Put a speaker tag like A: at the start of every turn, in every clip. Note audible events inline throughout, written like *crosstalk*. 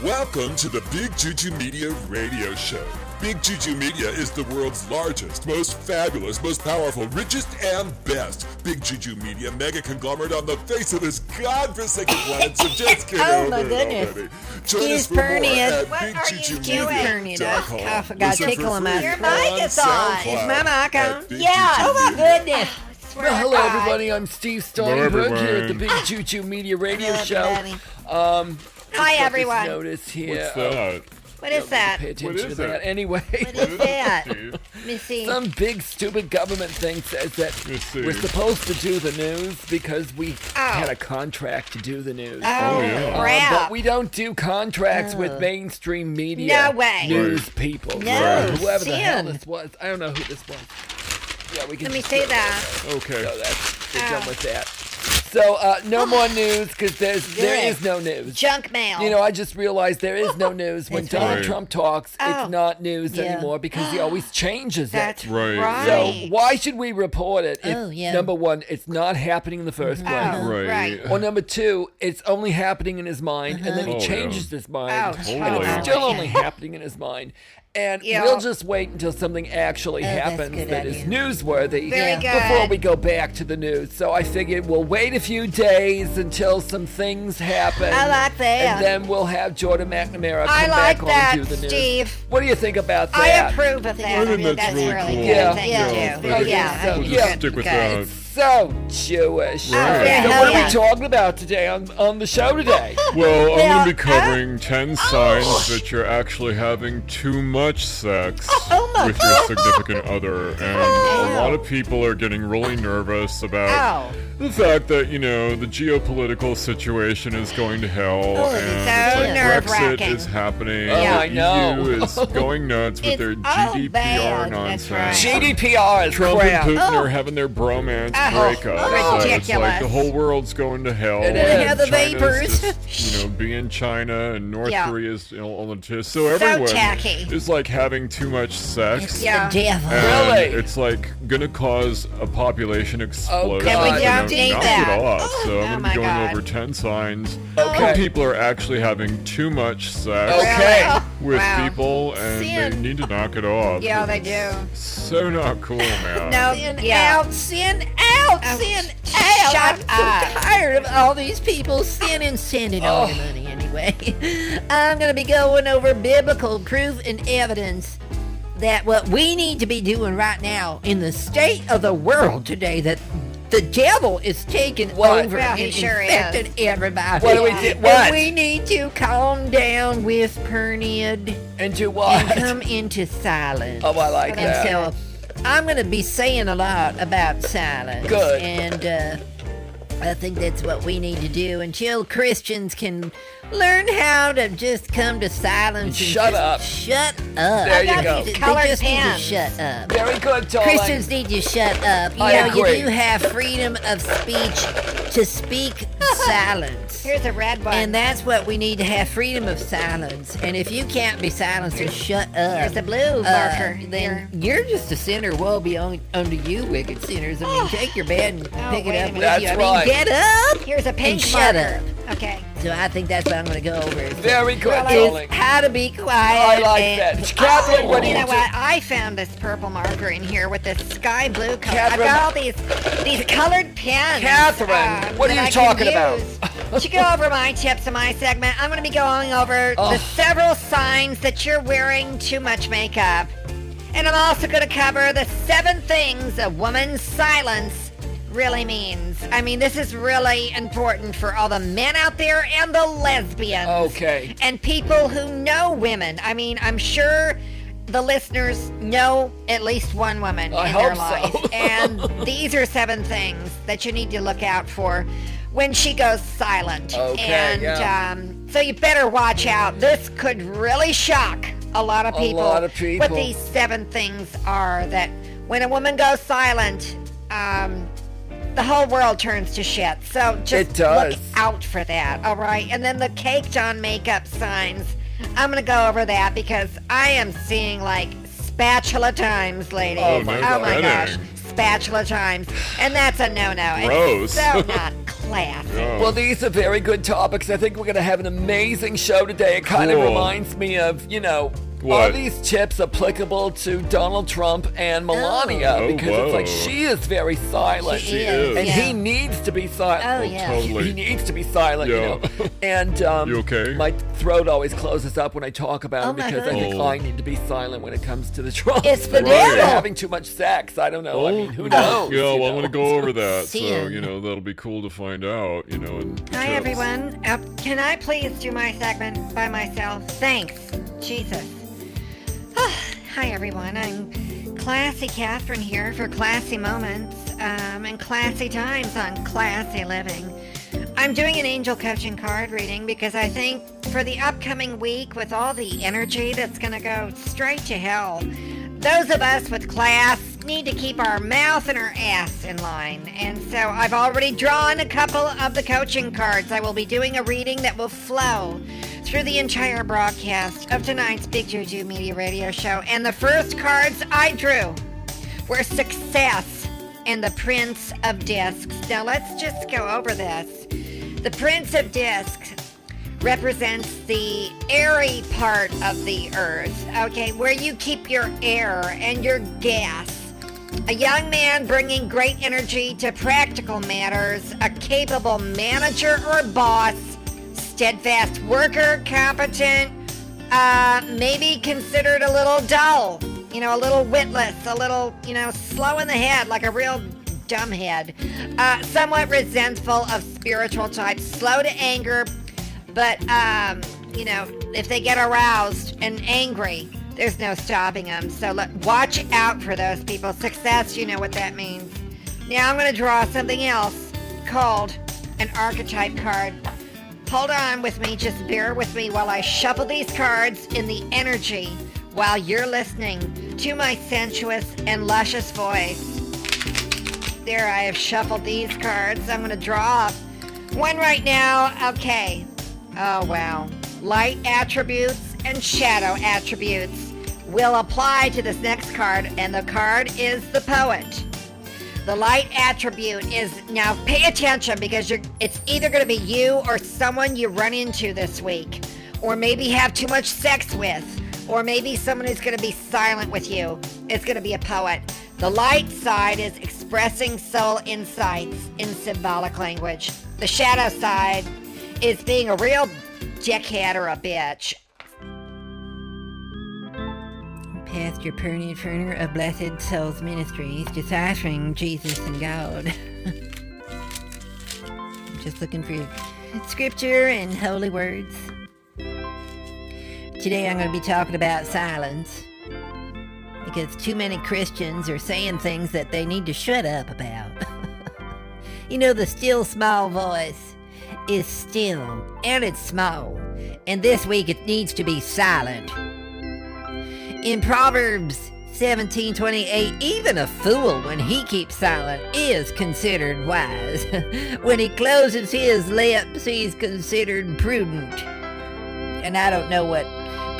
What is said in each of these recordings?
A: Welcome to the Big Juju Media Radio Show. Big Juju Media is the world's largest, most fabulous, most powerful, richest, and best Big Juju Media mega conglomerate on the face of this godforsaken planet. So just *laughs* get
B: Oh,
A: over
B: my
A: it
B: goodness.
A: already. Join
B: He's
A: us for more
B: burning it.
A: at
B: What are you
A: BigJujuMedia.com.
B: doing? I forgot
A: Listen
B: tickle
A: for
B: him out.
C: Your mic is on.
A: SoundCloud
B: Is my mic on?
C: Yeah.
B: Oh my goodness.
D: Well, hello, everybody. I'm Steve
A: Hello,
D: here at the. Big Choo Choo Media Radio Show. Um,
C: Hi,
D: got this
C: everyone.
D: Notice here.
A: What's that?
C: What is that?
D: Pay attention
A: What is
D: to that.
A: it?
D: Anyway,
C: What is *laughs* that?
A: Steve?
C: Let me see.
D: some big stupid government thing says that
A: Let's see.
D: we're supposed to do the news because we
C: Oh.
D: had a contract to do the news.
C: oh,
A: yeah.
D: Um,
C: crap.
D: but we don't do contracts with
B: Oh.
D: mainstream media.
C: No way.
D: News people.
C: No,
D: So whoever the hell
C: Sin.
D: this was. I don't know who this was. Yeah, we can
C: Let me
D: just
C: see
D: do
C: that.
A: Okay.
D: So that's we're
C: Oh.
D: done with that. So uh, no more news because there's *laughs* there
C: Good.
D: is no news.
C: Junk mail.
D: You know, I just realized there is no *laughs* news when
B: That's
D: Donald
A: right.
D: Trump talks.
C: Oh.
D: It's not news
B: Yeah.
D: anymore because he always *gasps* changes
C: That's
D: it.
A: Right.
C: right.
D: So why should we report it if
B: Oh, yeah.
D: number one, it's not happening in the first place?
C: Oh,
A: Right.
C: right.
D: Or number two, it's only happening in his mind, and then he
A: Oh, yeah.
D: changes his mind,
C: Oh,
D: and it's still only *laughs* happening in his mind. And
C: Yeah.
D: we'll just wait until something actually
B: Oh,
D: happens
B: good
D: that is
B: idea.
D: newsworthy before we go back to the news. So I figured we'll wait a few days until some things happen.
C: I like that.
D: And then we'll have Jordan McNamara come
C: I like
D: back
C: that,
D: on and do the news.
C: Steve.
D: What do you think about that?
C: I approve of that.
A: I think that's
C: that's
A: really
C: really
A: cool.
C: good
D: Yeah.
C: thing
B: Yeah.
C: to
A: Yeah,
C: do.
A: I think
C: yeah.
D: so.
A: We'll just
D: Yeah.
A: stick with
C: Okay.
A: that.
D: So Jewish.
A: Right.
C: yeah,
D: So
C: hell
D: what are
C: yeah.
D: we talking about today on, on the show today? *laughs*
A: Well, I'm going to be covering 10 signs
C: Oh.
A: that you're actually having too much sex
C: Oh, oh my
A: with your *laughs* significant other. And
C: Oh.
A: a lot of people are getting really nervous about
C: Oh.
A: the fact that, you know, the geopolitical situation is going to hell.
C: Oh,
A: and
C: it's
A: it's
C: so
A: like. Brexit is happening.
D: Yeah, I
A: the
D: know.
A: EU is *laughs* going nuts with
C: It's
A: their GDPR
C: bad,
A: nonsense.
C: right.
D: GDPR is
A: Trump
D: crap.
A: and Putin
C: Oh.
A: are having their bromance
C: Oh,
A: breakup. so it's like the whole world's going to hell.
D: It
A: and
D: is.
B: Yeah, the
A: China's
B: vapors.
A: Just, you know, being China and North
C: Yeah.
A: Korea's you know, on the tip. So everyone
C: tacky.
A: is like having too much sex.
C: Yeah.
B: The devil.
A: And
D: Really?
A: It's like gonna cause a population oh, explosion.
D: God. And we
A: you know,
C: don't
A: knock
C: that.
A: it off. Oh, so
C: Oh
A: I'm gonna be going
C: God.
A: over ten signs
D: Okay.
A: when people are actually having too much sex
D: Okay.
A: With
C: Wow.
A: people and they need to knock it off.
C: Yeah, they do.
A: So not cool, man.
C: No,
B: Sin
C: yeah.
B: out, sin out,
C: Oh,
B: sin out. I'm
C: up.
B: so tired of all these people sinning, sending all the
D: Oh.
B: money anyway. *laughs* I'm going to be going over biblical proof and evidence that what we need to be doing right now in the state of the world today that the devil is taking
D: What?
B: over
C: he
B: and
C: sure
B: infected
C: is.
B: everybody.
D: What do we
C: Yeah.
D: do?
B: And
D: What?
B: we need to calm down with Pernid
D: And do what?
B: and come into silence.
D: Oh, I like
B: And
D: that.
B: so I'm going to be saying a lot about silence.
D: Good.
B: And uh, I think that's what we need to do until Christians can learn how to just come to silence. and
D: Shut up.
B: Shut up.
D: There you
B: They-
D: go.
B: They
C: Colored
B: just need to shut up.
D: Very good, darling.
B: Christians need to shut up. You
D: I
B: know,
D: agree.
B: you do have freedom of speech to speak silence. *laughs*
C: Here's a red one.
B: And that's what we need to have freedom of silence. And if you can't be silenced, then shut up.
C: Here's the blue
B: Uh,
C: marker.
B: then you're just a sinner. Woe be on, unto you, wicked sinners. I mean, take your bed and
C: Oh,
B: pick it up with you.
D: That's
B: I mean,
D: right.
B: Get up.
C: Here's a pink
B: And shut
C: marker.
B: up.
C: Okay.
B: So I think that's what I'm going to go over. is-
D: Very good,
C: Really?
D: darling.
B: how to be quiet.
D: I like
B: and-
D: that. Catherine, what do
C: you
D: you
C: know
D: do?
C: what? I found this purple marker in here with this sky blue color.
D: Catherine-
C: I've got all these these colored pens.
D: Catherine,
C: uh,
D: what are you
C: I
D: talking about? *laughs*
C: use to go over my tips in my segment, I'm going to be going over
D: Oh.
C: the several signs that you're wearing too much makeup. And I'm also going to cover the seven things a woman's silence really means. I mean, this is really important for all the men out there and the lesbians.
D: Okay.
C: And people who know women. I mean, I'm sure the listeners know at least one woman
D: I
C: in their
D: hope so.
C: life. and *laughs* these are seven things that you need to look out for when she goes silent.
D: Okay,
C: and
D: yeah.
C: um, so you better watch out. This could really shock a lot of people.
D: A lot of people.
C: What these seven things are that when a woman goes silent, um, the whole world turns to shit. So just
D: It does.
C: look out for that, all right? And then the caked on makeup signs. I'm going to go over that because I am seeing like spatula times, ladies.
D: Oh, my
C: oh my gosh. Spatula times. And that's a no no.
A: Gross.
C: It's so not *laughs* class.
A: Yeah.
D: Well, these are very good topics. I think we're going to have an amazing show today. It kind of
A: Cool.
D: reminds me of, you know, are these tips applicable to Donald Trump and Melania?
A: Oh,
D: because it's like she is very silent.
B: She
A: is.
D: And
B: yeah.
D: he needs to be silent.
B: Oh,
A: Oh,
B: yeah.
A: totally.
D: He needs to be silent, you
A: Yeah.
D: know. And *laughs* um,
A: You okay?
D: my throat always closes up when I talk about
B: Oh,
D: him because I think
A: goodness.
D: I need to be silent when it comes to the Trump.
B: It's the
D: thing.
B: devil.
D: Having too much sex. I don't know. I mean, who knows?
A: Yeah,
D: you
A: well, I'm going to go over that. So,
B: Sin.
A: you know, that'll be cool to find out, you know. And
C: Hi,
A: tips.
C: everyone. Uh, can I please do my segment by myself? Thanks. Jesus. *sighs* Hi, everyone. I'm Classy Catherine here for Classy Moments um, and Classy Times on Classy Living. I'm doing an angel coaching card reading because I think for the upcoming week, with all the energy that's going to go straight to hell, those of us with class need to keep our mouth and our ass in line. And so I've already drawn a couple of the coaching cards. I will be doing a reading that will flow through the entire broadcast of tonight's Big Juju Media Radio Show. And the first cards I drew were Success and the Prince of Discs. Now let's just go over this. The Prince of Discs represents the airy part of the earth, okay, where you keep your air and your gas. A young man bringing great energy to practical matters, a capable manager or boss, steadfast worker, competent, uh, maybe considered a little dull, you know, a little witless, a little, you know, slow in the head, like a real dumbhead, uh, somewhat resentful of spiritual types, slow to anger, but, um, you know, if they get aroused and angry, there's no stopping them. So watch out for those people. Success, you know what that means. Now I'm going to draw something else called an archetype card. Hold on with me, just bear with me while I shuffle these cards in the energy while you're listening to my sensuous and luscious voice. There, I have shuffled these cards. I'm going to draw one right now. Okay. Oh, wow. Light attributes and shadow attributes will apply to this next card, and the card is the poet. The light attribute is now pay attention because you're it's either going to be you or someone you run into this week, or maybe have too much sex with, or maybe someone who's going to be silent with you. It's going to be a poet. The light side is expressing soul insights in symbolic language. The shadow side is being a real dickhead or a bitch.
B: Pastor Perny Ferner of Blessed Souls Ministries, deciphering Jesus and God. *laughs* Just looking for scripture and holy words. Today I'm going to be talking about silence. Because too many Christians are saying things that they need to shut up about. *laughs* you know, the still small voice is still and it's small. And this week it needs to be silent. In Proverbs 17:28, even a fool when he keeps silent is considered wise. *laughs* when he closes his lips, he's considered prudent. And I don't know what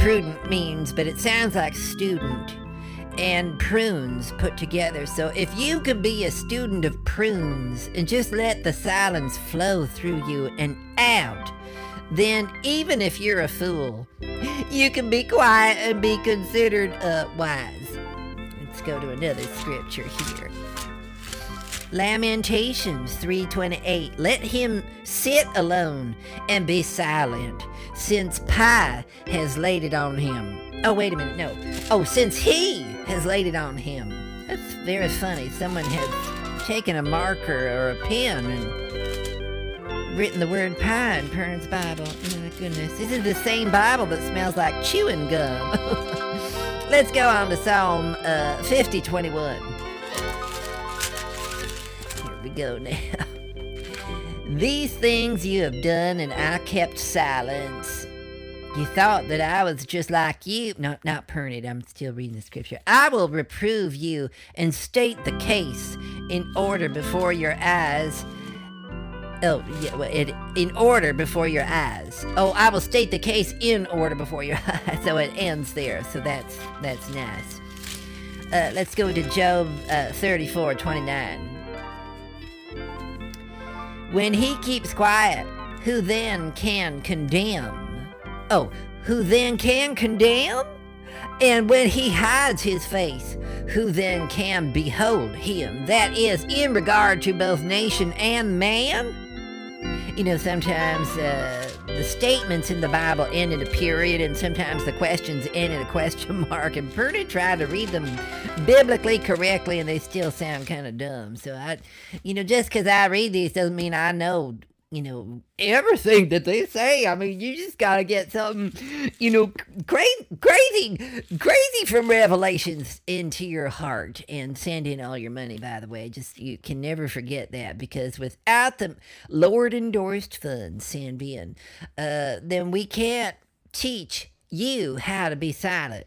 B: prudent means, but it sounds like student and prunes put together. So if you could be a student of prunes and just let the silence flow through you and out, then even if you're a fool, you can be quiet and be considered uh, wise. Let's go to another scripture here. Lamentations 3:28 Let him sit alone and be silent since Pi has laid it on him. Oh wait a minute, no. Oh, since he has laid it on him. That's very funny. Someone has taken a marker or a pen and written the word pie in Pern's Bible. Oh my goodness. This is the same Bible that smells like chewing gum. *laughs* Let's go on to Psalm uh, 5021. Here we go now. *laughs* These things you have done, and I kept silence. You thought that I was just like you. No, not Pernod. I'm still reading the scripture. I will reprove you and state the case in order before your eyes. Oh, yeah, well, it, in order before your eyes. Oh, I will state the case in order before your *laughs* eyes. So it ends there. So that's that's nice. Uh, let's go to Job uh, 34 29. When he keeps quiet, who then can condemn? Oh, who then can condemn? And when he hides his face, who then can behold him? That is, in regard to both nation and man. You know, sometimes uh, the statements in the Bible end in a period, and sometimes the questions end in a question *laughs* mark. And Purdy tried to read them biblically correctly, and they still sound kind of dumb. So I, you know, just because I read these doesn't mean I know you know, everything that they say. I mean, you just gotta get something, you know, crazy, crazy, crazy from Revelations into your heart and send in all your money, by the way. Just, you can never forget that because without the Lord endorsed funds send in, uh, then we can't teach you how to be silent.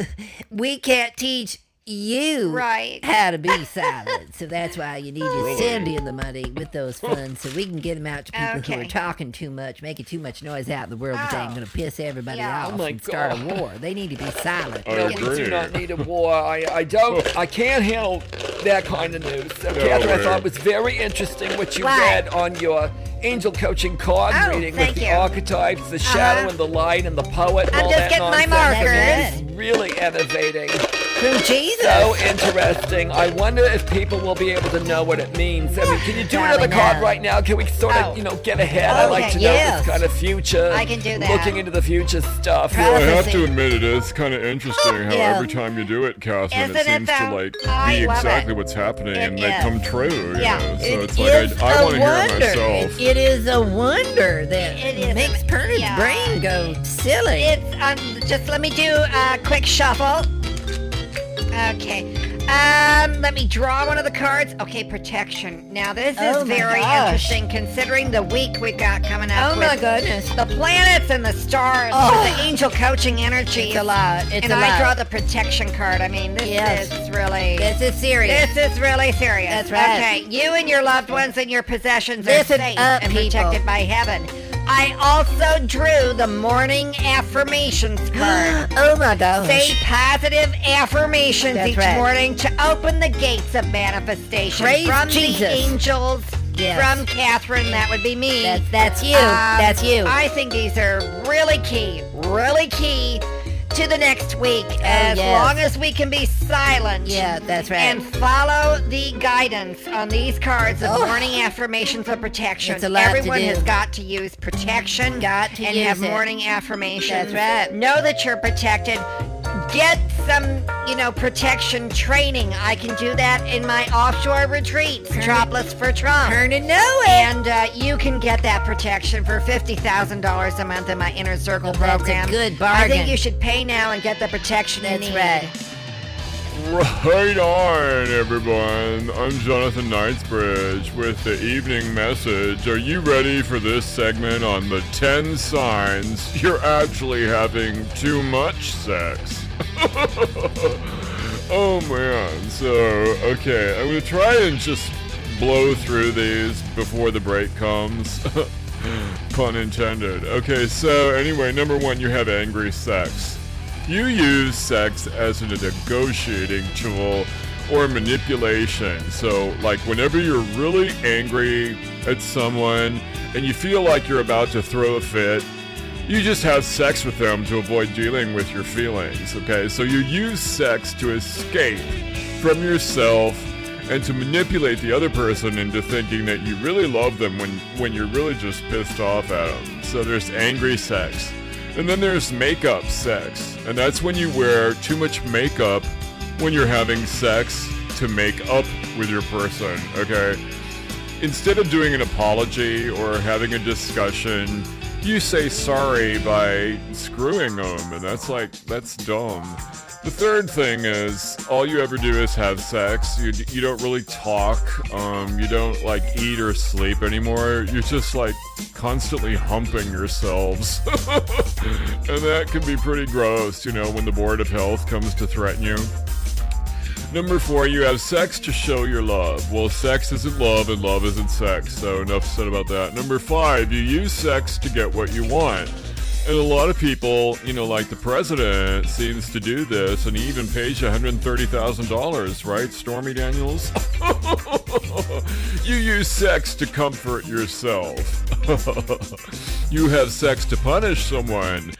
B: *laughs* we can't teach you
C: Right.
B: how to be *laughs* silent. so that's why you need to send in the money with those funds so we can get them out to people who are talking too much, making too much noise out in the world that
C: Oh.
B: ain't going to piss everybody
C: Yeah.
B: off
D: Oh my
B: and start a war. They need to be silent.
A: I
D: No, we do not need a war. I, I don't. *laughs* I can't handle that kind of news. So,
A: No
D: Catherine, I thought it was very interesting what you
C: What?
D: read on your angel coaching card
C: Oh,
D: reading
C: thank
D: with the
C: you.
D: archetypes, the shadow
C: Uh-huh.
D: and the light, and the poet. And
C: I'm
D: all
C: just
D: that
C: getting my
D: nonsense.
C: markers.
D: It's really innovating.
B: From Jesus.
D: So interesting. I wonder if people will be able to know what it means. I mean, can you do
B: Probably
D: another card
B: not.
D: right now? Can we sort of,
C: Oh.
D: you know, get ahead? I like
C: Okay,
D: to know
B: yes.
D: this kind of future.
C: I can do that.
D: Looking into the future stuff.
B: Probably.
A: I have to admit, it is kind of interesting how
B: Yeah.
A: every time you do it, Catherine,
C: Isn't
A: it
C: it,
A: seems to like
C: I
A: be exactly
C: it.
A: what's happening,
C: It
A: and they come true. You
C: Yeah.
A: know? So
B: It
A: it's like
B: I,
A: I, I
B: a
A: want to hear it
B: wonder.
A: myself.
B: It is a wonder that
C: It is
B: makes
C: a-
B: Pernod's
C: yeah.
B: brain go silly.
C: It's um, just let me do a quick shuffle. Okay. Um, let me draw one of the cards. Okay, protection. Now this
B: Oh
C: is
B: my
C: very
B: gosh.
C: interesting considering the week we've got coming up.
B: oh my goodness.
C: The planets and the stars,
B: Oh.
C: the angel coaching energy.
B: It's a lot. It's
C: and
B: a
C: I
B: lot.
C: draw the protection card. I mean, this
B: Yes.
C: is really.
B: This is serious.
C: This is really serious.
B: That's right.
C: Okay, you and your loved ones and your possessions
B: Listen
C: are safe
B: up,
C: and
B: people.
C: protected by heaven. I also drew the morning affirmations *gasps* card.
B: oh my gosh.
C: Say positive affirmations
B: That's
C: each
B: right.
C: morning to open the gates of manifestation
B: Praise
C: from
B: Jesus.
C: the angels.
B: Yes.
C: From Catherine, that would be me.
B: That's that's you.
C: Um,
B: that's you.
C: I think these are really key, really key to the next week. Oh, as
B: Oh, yes.
C: long as we can be silent.
B: yeah, that's right.
C: And follow the guidance on these cards of
B: Oh.
C: morning affirmations of protection.
B: It's a lot to
C: Everyone
B: do.
C: has got to use protection
B: Got to
C: and
B: use
C: have
B: it.
C: morning affirmations.
B: That's right.
C: Know that you're protected. Get some, you know, protection training. I can do that in my offshore retreats,
B: Turn it-
C: Dropless for Trump.
B: Turn to know it.
C: And uh, you can get that protection for fifty thousand dollars a month in my Inner Circle
B: Oh, that's a
C: program.
B: good
C: I think you should pay now and get the protection
B: That's
C: you need.
B: right.
A: Right on, everyone. I'm Jonathan Knightsbridge with the evening message. Are you ready for this segment on the 10 signs you're actually having too much sex? *laughs* oh man. So, okay, I'm to try and just blow through these before the break comes. *laughs* Pun intended. Okay, so anyway, number one, you have angry sex. You use sex as a negotiating tool or manipulation. So, like, whenever you're really angry at someone and you feel like you're about to throw a fit, you just have sex with them to avoid dealing with your feelings, okay? So, you use sex to escape from yourself and to manipulate the other person into thinking that you really love them when, when you're really just pissed off at them. So, there's angry sex. And then there's makeup sex. And that's when you wear too much makeup when you're having sex to make up with your person, okay? Instead of doing an apology or having a discussion, you say sorry by screwing them, and that's like, that's dumb. The third thing is, all you ever do is have sex. You, you don't really talk. Um, you don't like eat or sleep anymore. You're just like constantly humping yourselves. *laughs* and that can be pretty gross, you know, when the Board of Health comes to threaten you. Number four, you have sex to show your love. Well, sex isn't love and love isn't sex, so enough said about that. Number five, you use sex to get what you want.
E: And a lot of people, you know, like the president seems to do this, and he even pays you $130,000, right, Stormy Daniels? *laughs* you use sex to comfort yourself. *laughs* you have sex to punish someone.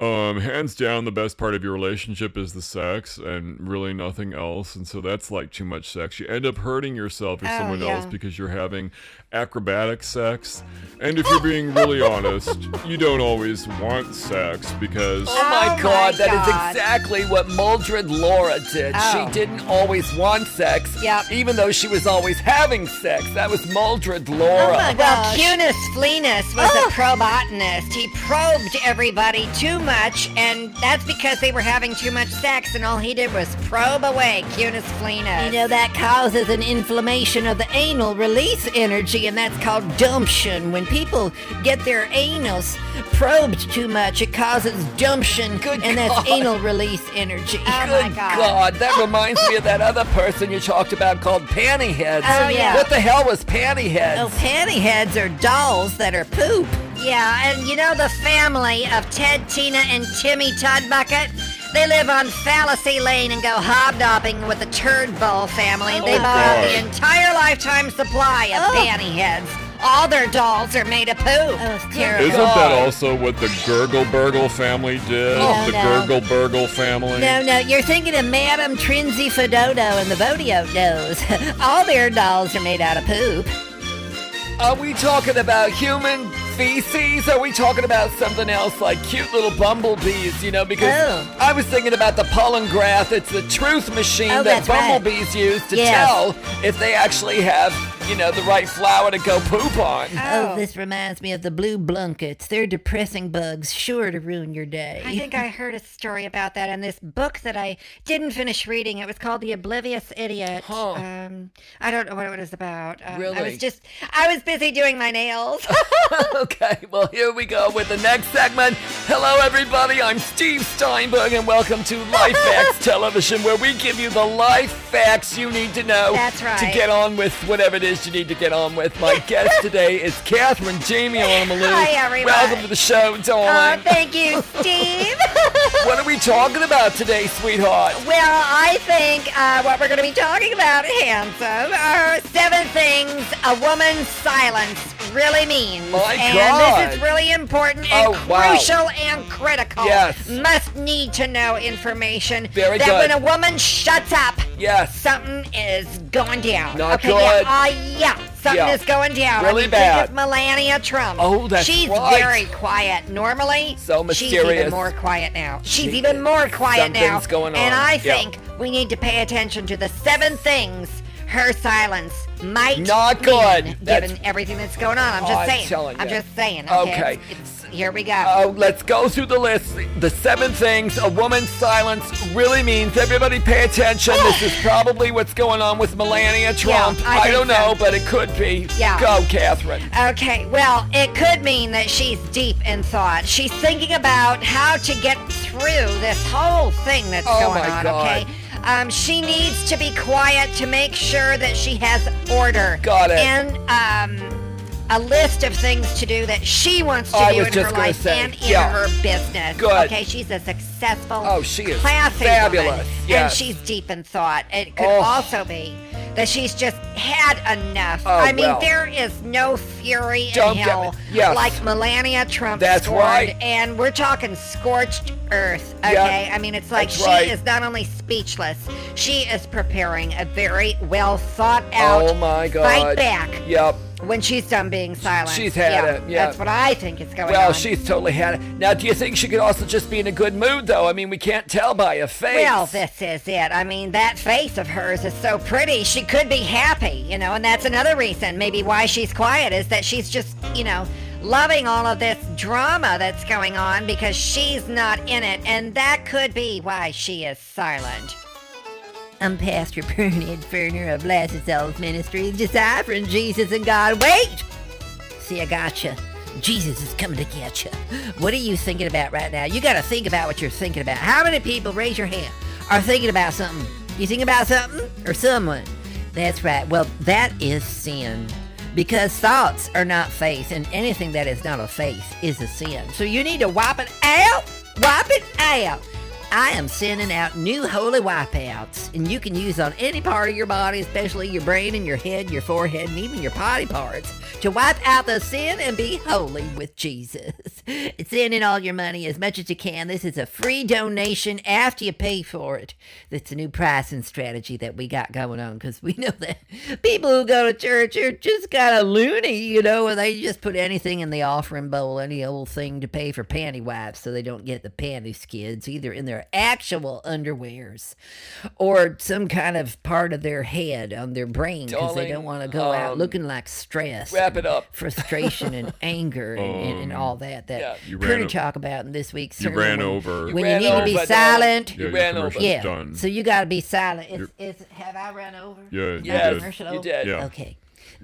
E: Um, hands down, the best part of your relationship is the sex and really nothing else. And so that's like too much sex. You end up hurting yourself or
C: Oh,
E: someone
C: yeah.
E: else because you're having acrobatic sex. And if you're being really honest, you don't always want sex because.
D: Oh my
C: my
D: god, that is
C: God.
D: exactly what Mildred Laura did.
C: Oh.
D: She didn't always want sex,
C: Yep.
D: even though she was always having sex. That was Mildred Laura.
B: Oh my
C: Well,
B: gosh.
C: Cunis Flenus was
B: Oh.
C: a probotanist. He probed everybody too much, and that's because they were having too much sex, and all he did was probe away Cunis Flenus.
B: You know, that causes an inflammation of the anal release energy, and that's called dumption. When people get their anus probed too much, it causes dumption,
D: Good
B: and that's anal release energy.
C: Oh
D: Good
C: my God.
D: God, that reminds me of that other person you talked about called Pantyheads.
C: Oh, oh yeah.
D: What the hell was Pantyheads?
B: Oh, panty heads are dolls that are poop.
C: Yeah, and you know the family of Ted, Tina, and Timmy Tudbucket? They live on Fallacy Lane and go hobnobbing with the Turd Bowl family. Oh they
B: Oh,
C: bought
E: God.
C: the entire lifetime supply of
B: Oh.
C: panty heads. All their dolls are made of poop.
B: Oh, it's terrible.
E: Isn't that also what the Gurgle Burgle family did?
B: Oh,
E: the
B: no.
E: Gurgle Burgle family?
B: No, no, you're thinking of Madame Trinzy Fedoto and the Vodio dolls. *laughs* All their dolls are made out of poop.
D: Are we talking about human feces? Are we talking about something else like cute little bumblebees? You know, because
B: Oh.
D: I was thinking about the pollen graph. It's the truth machine
B: Oh,
D: that
B: that's right.
D: bumblebees use to
B: Yes.
D: tell if they actually have, you know, the right flower to go poop on.
B: Oh, this reminds me of the blue blunkets. They're depressing bugs, sure to ruin your day.
C: I think I heard a story about that in this book that I didn't finish reading. It was called The Oblivious Idiot.
D: Huh.
C: Um, I don't know what it was about. Um, I was just, I was busy doing my nails. *laughs*
D: okay, well, here we go with the next segment. Hello, everybody. I'm Steve Steinberg, and welcome to Life *laughs* Facts Television, where we give you the life facts you need to know
C: That's
D: to get on with whatever it is you need to get on with. My *laughs* guest today is Catherine Jamie Malou.
C: Hi, everyone.
D: Welcome to the show,
C: oh,
D: darling.
C: thank you, Steve. *laughs*
D: what are we talking about today, sweetheart?
C: Well, I think uh, what we're going to be talking about, handsome, are seven things a woman's silence really means.
D: My
C: and
D: God.
C: this is really important and
D: Oh, wow.
C: crucial and critical.
D: Yes.
C: Must need to know information.
D: Very
C: that
D: good.
C: when a woman shuts up,
D: Yes.
C: something is going down.
D: Not
C: okay,
D: good.
C: Yeah, uh, yeah, something
D: Yeah.
C: is going down.
D: Really
C: I mean,
D: bad.
C: Melania Trump.
D: Oh, that's
C: She's
D: right.
C: very quiet. Normally,
D: So mysterious.
C: She's even more quiet now. She's
D: She
C: even more quiet now.
D: Something's going
C: And
D: on.
C: I
D: Yeah.
C: think we need to pay attention to the seven things her silence might
D: Not good. That's-
C: given everything that's going on. I'm
D: Oh,
C: just
D: I'm
C: saying.
D: telling
C: I'm just saying.
D: Okay.
C: Okay. It's- it's- here we go.
D: Oh, let's go through the list. The seven things a woman's silence really means. Everybody pay attention. This is *sighs* probably what's going on with Melania Trump.
C: I
D: I, don't
C: so.
D: know, but it could be.
C: Yeah.
D: Go, Catherine.
C: Okay, well, it could mean that she's deep in thought. She's thinking about how to get through this whole thing that's
D: Oh,
C: going on,
D: God.
C: okay? Um, she needs to be quiet to make sure that she has order.
D: Got it.
C: And um, a list of things to do that she wants to
D: I
C: do in her life
D: say,
C: and in
D: yeah.
C: her business.
D: Good.
C: Okay, she's a successful,
D: Oh, she is
C: classy
D: fabulous.
C: woman,
D: Yes.
C: and she's deep in thought. It could
D: Oh.
C: also be that she's just had enough.
D: Oh,
C: I mean,
D: well.
C: there is no fury
D: Don't
C: in hell
D: yes.
C: like Melania Trump
D: That's right.
C: and we're talking scorched earth. Okay, I mean, it's like
D: That's
C: she
D: right.
C: is not only speechless, she is preparing a very well thought out
D: oh, my God.
C: fight back
D: Yep.
C: When she's done being silent.
D: She's had
C: yeah,
D: it, yeah.
C: that's what I think is going
D: Well,
C: on.
D: Well, she's totally had it. Now, do you think she could also just be in a good mood, though? I mean, we can't tell by her face.
C: Well, this is it. I mean, that face of hers is so pretty. She could be happy, you know, and that's another reason maybe why she's quiet is that she's just, you know, loving all of this drama that's going on because she's not in it, and that could be why she is silent.
B: I'm Pastor *laughs* Bernard Ferner of Blessed Souls Ministries, deciphering Jesus and God. Wait! See, I gotcha. Jesus is coming to get you. What are you thinking about right now? You got to think about what you're thinking about. How many people, raise your hand, are thinking about something? You think about something or someone? That's right. Well, that is sin. Because thoughts are not faith, and anything that is not a faith is a sin. So you need to wipe it out. Wipe it out. I am sending out new holy wipeouts, and you can use on any part of your body, especially your brain and your head, your forehead, and even your potty parts, to wipe out the sin and be holy with Jesus. *laughs* Send in all your money as much as you can. This is a free donation after you pay for it. That's a new pricing strategy that we got going on because we know that *laughs* people who go to church are just kind of loony, you know, and they just put anything in the offering bowl, any old thing to pay for panty wipes so they don't get the panty skids either in their actual underwears or some kind of part of their head on their brain because they don't want to go out
D: um,
B: looking like stress,
D: Wrap it up.
B: frustration, and *laughs* anger and, and, and all that that
D: yeah.
E: You
B: we're
E: ran
B: going
E: o-
B: to talk about in this week's
E: You
B: sermon.
E: ran
B: When-
E: over.
D: You
B: when
D: ran
B: you need to be silent.
E: Yeah,
D: You ran over.
B: Yeah.
E: done.
B: So you got to be silent. Is, is have I run over?
E: Yeah,
B: My
E: you
D: Yes,
E: did.
B: commercial
D: you did.
E: Yeah.
B: Okay.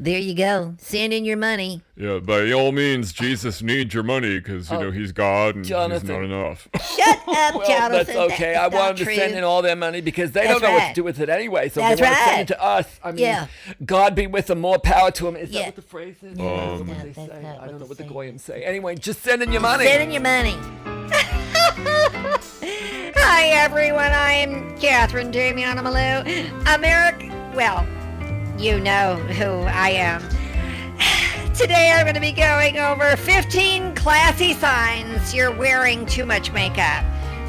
B: There you go. Send in your money.
E: Yeah, by all means, Jesus needs your money because you
D: Oh,
E: know he's God and he's
D: Jonathan.
E: not enough. *laughs*
B: Shut up,
D: Well,
B: Jonathan.
D: that's okay. I want them to
B: true.
D: send in all their money because they
B: That's
D: don't know what to do with it anyway. So
B: That's
D: they want to send it to us. I mean,
B: Yeah.
D: God be with them. More power to them. Is
B: Yeah.
D: that what the phrase is?
B: Um, no,
D: That's
B: that's
D: what they
B: that's
D: say.
B: not
D: I don't know what the
B: say.
D: goyim say. Anyway, just send in your money.
B: Send in your money. *laughs*
C: Hi, everyone. I'm Catherine Damiana Malou. America. Well, you know who I am. Today I'm going to be going over 15 classy signs you're wearing too much makeup,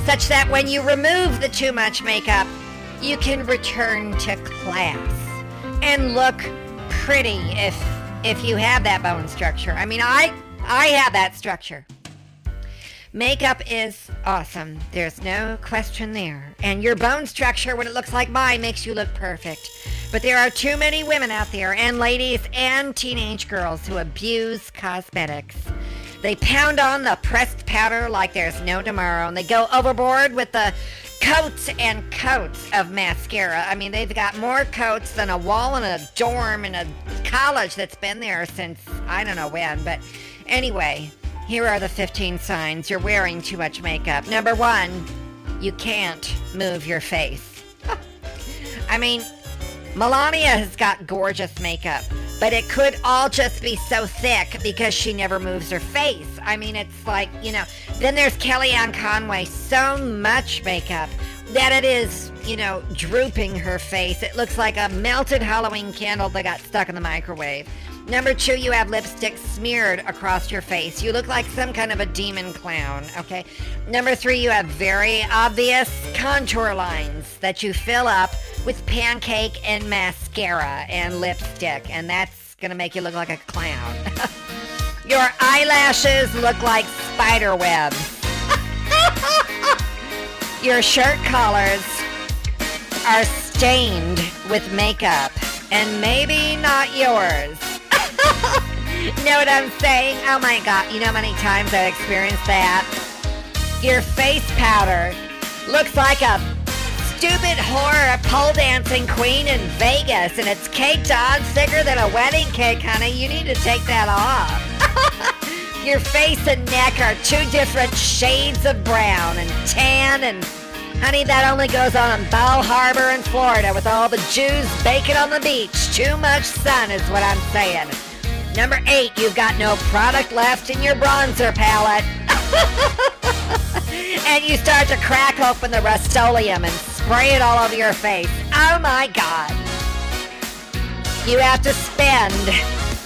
C: such that when you remove the too much makeup, you can return to class and look pretty if if you have that bone structure. I mean, I I have that structure. Makeup is awesome. There's no question there. And your bone structure, when it looks like mine, makes you look perfect. But there are too many women out there, and ladies and teenage girls, who abuse cosmetics. They pound on the pressed powder like there's no tomorrow, and they go overboard with the coats and coats of mascara. I mean, they've got more coats than a wall in a dorm in a college that's been there since I don't know when. But anyway, here are the 15 signs you're wearing too much makeup. Number one, you can't move your face. *laughs* I mean, Melania has got gorgeous makeup, but it could all just be so thick because she never moves her face. I mean, it's like, you know. Then there's Kellyanne Conway, so much makeup that it is, you know, drooping her face. It looks like a melted Halloween candle that got stuck in the microwave. Number two, you have lipstick smeared across your face. You look like some kind of a demon clown, okay? Number three, you have very obvious contour lines that you fill up with pancake and mascara and lipstick, and that's gonna make you look like a clown. *laughs* Your eyelashes look like spider webs. *laughs* Your shirt collars are stained with makeup, and maybe not yours. Know what I'm saying? Oh my god, you know how many times I've experienced that? Your face powder looks like a stupid horror pole dancing queen in Vegas, and it's caked on thicker than a wedding cake, honey. You need to take that off. *laughs* Your face and neck are two different shades of brown and tan and honey, that only goes on in Bal Harbour in Florida with all the Jews baking on the beach. Too much sun is what I'm saying. Number eight, you've got no product left in your bronzer palette. *laughs* and you start to crack open the Rust-Oleum and spray it all over your face. Oh my god. You have to spend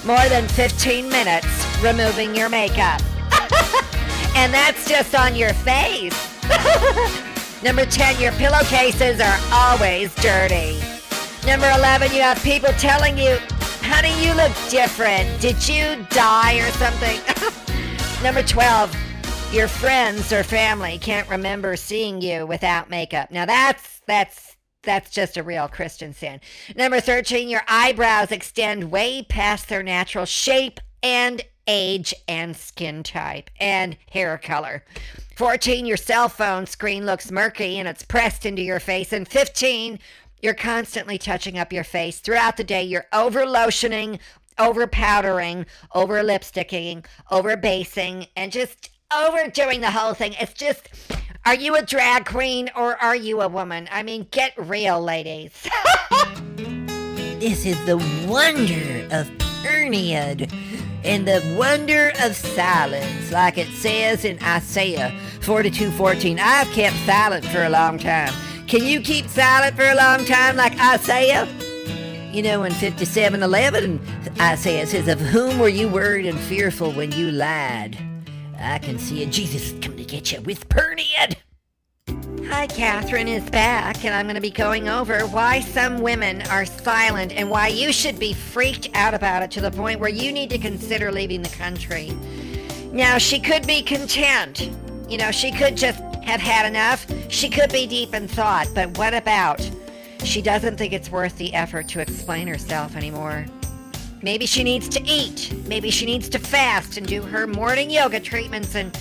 C: more than 15 minutes removing your makeup. *laughs* and that's just on your face. *laughs* Number 10, your pillowcases are always dirty. Number 11, you have people telling you, honey, you look different. Did you die or something? *laughs* Number 12, your friends or family can't remember seeing you without makeup. Now that's, that's, that's just a real Christian sin. Number 13, your eyebrows extend way past their natural shape and age and skin type and hair color. 14, your cell phone screen looks murky and it's pressed into your face. And 15, you're constantly touching up your face. Throughout the day, you're over lotioning, over powdering, over lipsticking, over basing, and just overdoing the whole thing. It's just, are you a drag queen or are you a woman? I mean, get real, ladies. *laughs*
B: This is the wonder of period and the wonder of silence, like it says in Isaiah 42:14. I've kept silent for a long time. Can you keep silent for a long time like Isaiah? You know, in 57:11, Isaiah says, "Of whom were you worried and fearful when you lied?" I can see it. Jesus is coming to get you with period.
C: Hi, Catherine is back, and I'm going to be going over why some women are silent and why you should be freaked out about it to the point where you need to consider leaving the country. Now, she could be content. You know, she could just have had enough. She could be deep in thought, but what about? She doesn't think it's worth the effort to explain herself anymore. Maybe she needs to eat. Maybe she needs to fast and do her morning yoga treatments and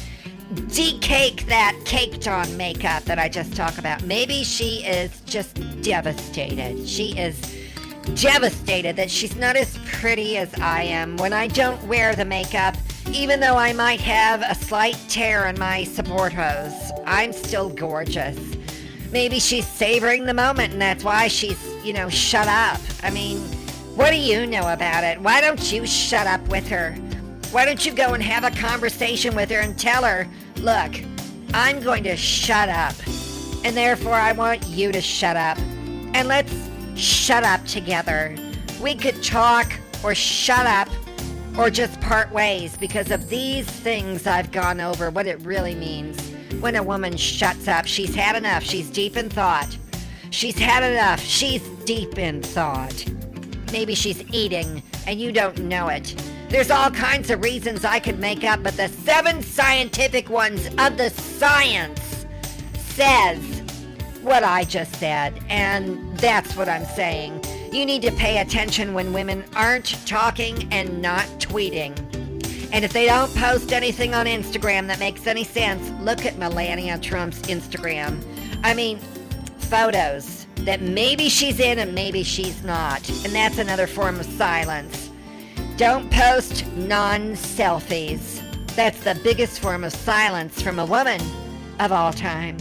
C: decake that caked on makeup that I just talked about. Maybe she is just devastated. She is devastated that she's not as pretty as I am when I don't wear the makeup, even though I might have a slight tear in my support hose. I'm still gorgeous. Maybe she's savoring the moment and that's why she's, you know, shut up. I mean, what do you know about it? Why don't you shut up with her? Why don't you go and have a conversation with her and tell her, look, I'm going to shut up. And therefore, I want you to shut up. And let's shut up together. We could talk or shut up or just part ways because of these things I've gone over, what it really means. When a woman shuts up, she's had enough. She's deep in thought. She's had enough. She's deep in thought. Maybe she's eating and you don't know it. There's all kinds of reasons I could make up, but the seven scientific ones of the science says what I just said, and that's what I'm saying. You need to pay attention when women aren't talking and not tweeting. And if they don't post anything on Instagram that makes any sense, look at Melania Trump's Instagram. I mean, photos that maybe she's in and maybe she's not. And that's another form of silence. Don't post non selfies. That's the biggest form of silence from a woman of all time.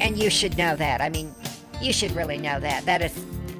C: And you should know that. I mean, you should really know that. That is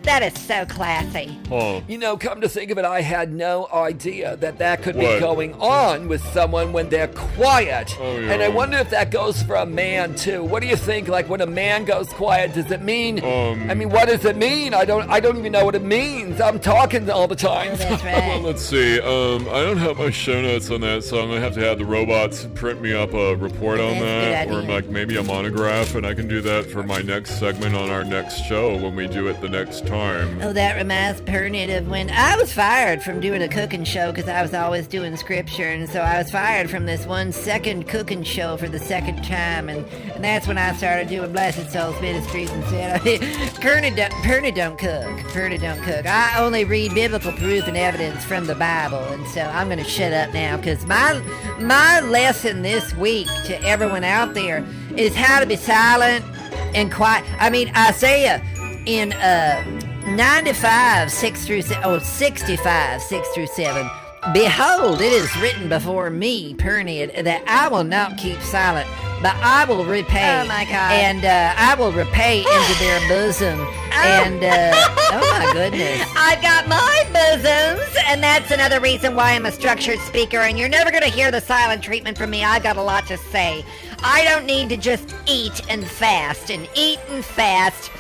C: that is so classy.
E: Huh.
D: You know, come to think of it, I had no idea that that could be going on with someone when they're quiet.
E: Oh, yeah.
D: And I wonder if that goes for a man too. What do you think? Like when a man goes quiet, does it mean?
E: Um.
D: I mean, what does it mean? I don't. I don't even know what it means. I'm talking all the time.
B: That's *laughs*
E: Well, let's see. Um, I don't have my show notes on that, so I'm gonna have to have the robots print me up a report on that, or like maybe a monograph, and I can do that for my next segment on our next show when we do it the next time.
B: Oh, that reminds Pernit of when I was fired from doing a cooking show because I was always doing scripture, and so I was fired from this one second cooking show for the second time, and, and that's when I started doing Blessed Souls Ministries and said, *laughs* Pernit don't, Pernit don't cook, Pernit don't cook. I only read biblical proof and evidence from the Bible, and so I'm going to shut up now because my my lesson this week to everyone out there is how to be silent and quiet. I mean, Isaiah in uh 95 6 through 7 oh 65 6 through 7 behold it is written before me Perniad that i will not keep silent but i will repay
C: Oh, my God.
B: and uh, i will repay *sighs* into their bosom and uh, oh my goodness *laughs*
C: I've got my bosoms, and that's another reason why I'm a structured speaker, and you're never going to hear the silent treatment from me. I've got a lot to say. I don't need to just eat and fast and eat and fast.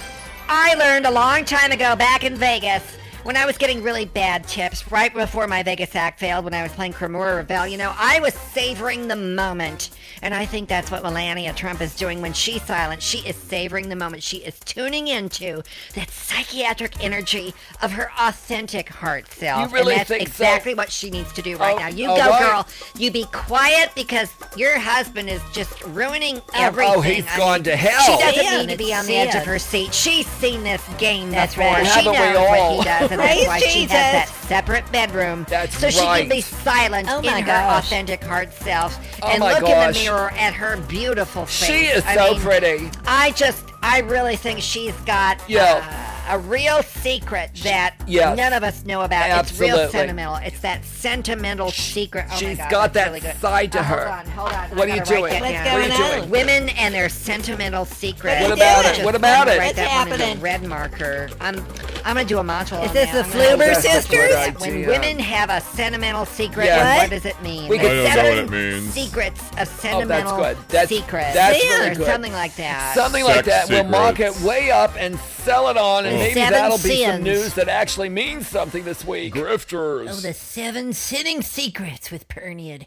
C: I learned a long time ago back in Vegas when I was getting really bad tips right before my Vegas act failed when I was playing Cremora Rebel. You know, I was savoring the moment. And I think that's what Melania Trump is doing when she's silent. She is savoring the moment. She is tuning into that psychiatric energy of her authentic heart self.
D: You really
C: and that's
D: think so?
C: exactly what she needs to do right
D: Oh,
C: now. You go,
D: right.
C: girl. You be quiet because your husband is just ruining oh, oh, everything.
D: oh, he's
C: I
D: gone
C: mean,
D: to hell.
C: She doesn't
B: Yeah,
C: need to be on the edge of her seat. She's seen this game
B: That's
C: before.
B: right.
C: She
D: Haven't we
C: knows
D: all?
C: what he does, and that's
B: Praise
C: why she has that separate bedroom.
D: That's
C: so she can be silent
B: Oh,
C: in her
B: gosh.
C: authentic heart self
D: Oh,
C: and
D: my
C: look in the mirror at her beautiful face.
D: She is
C: I
D: so
C: mean,
D: pretty.
C: I just, I really think she's got
D: Yeah.
C: uh, a real secret that none of us know about. Absolutely. It's real sentimental. It's that sentimental secret. Oh
D: She's
C: God,
D: got that
C: really
D: side to
C: uh,
D: her.
C: Hold on, hold on.
D: What are you doing?
B: What's
C: down.
B: going
D: what?
B: Doing?
C: Women and their sentimental secrets.
B: What
D: about
B: it?
D: What about it?
B: What's happening?
C: Red marker. I'm I'm gonna do a montage.
B: Is this the Fluber sisters?
C: When women have a sentimental secret, what does it mean?
D: We could
C: seven
E: means.
C: secrets of
D: oh,
C: sentimental
D: secrets. that's
C: good.
D: That's, secrets.
C: That's
D: good.
C: Something like that.
D: Something like that. We'll mark it way up and sell it on, and
E: the
D: maybe that'll sins. be some news that actually means something this week.
E: Grifters.
B: Oh, the seven sinning secrets with Perniad.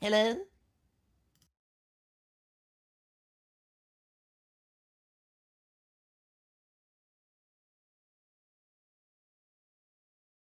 B: Hello?